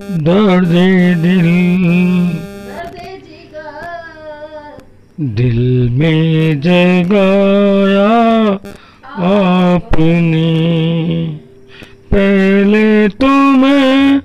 दर्द दिल। दिल में जगाया आपने। पहले तो मैं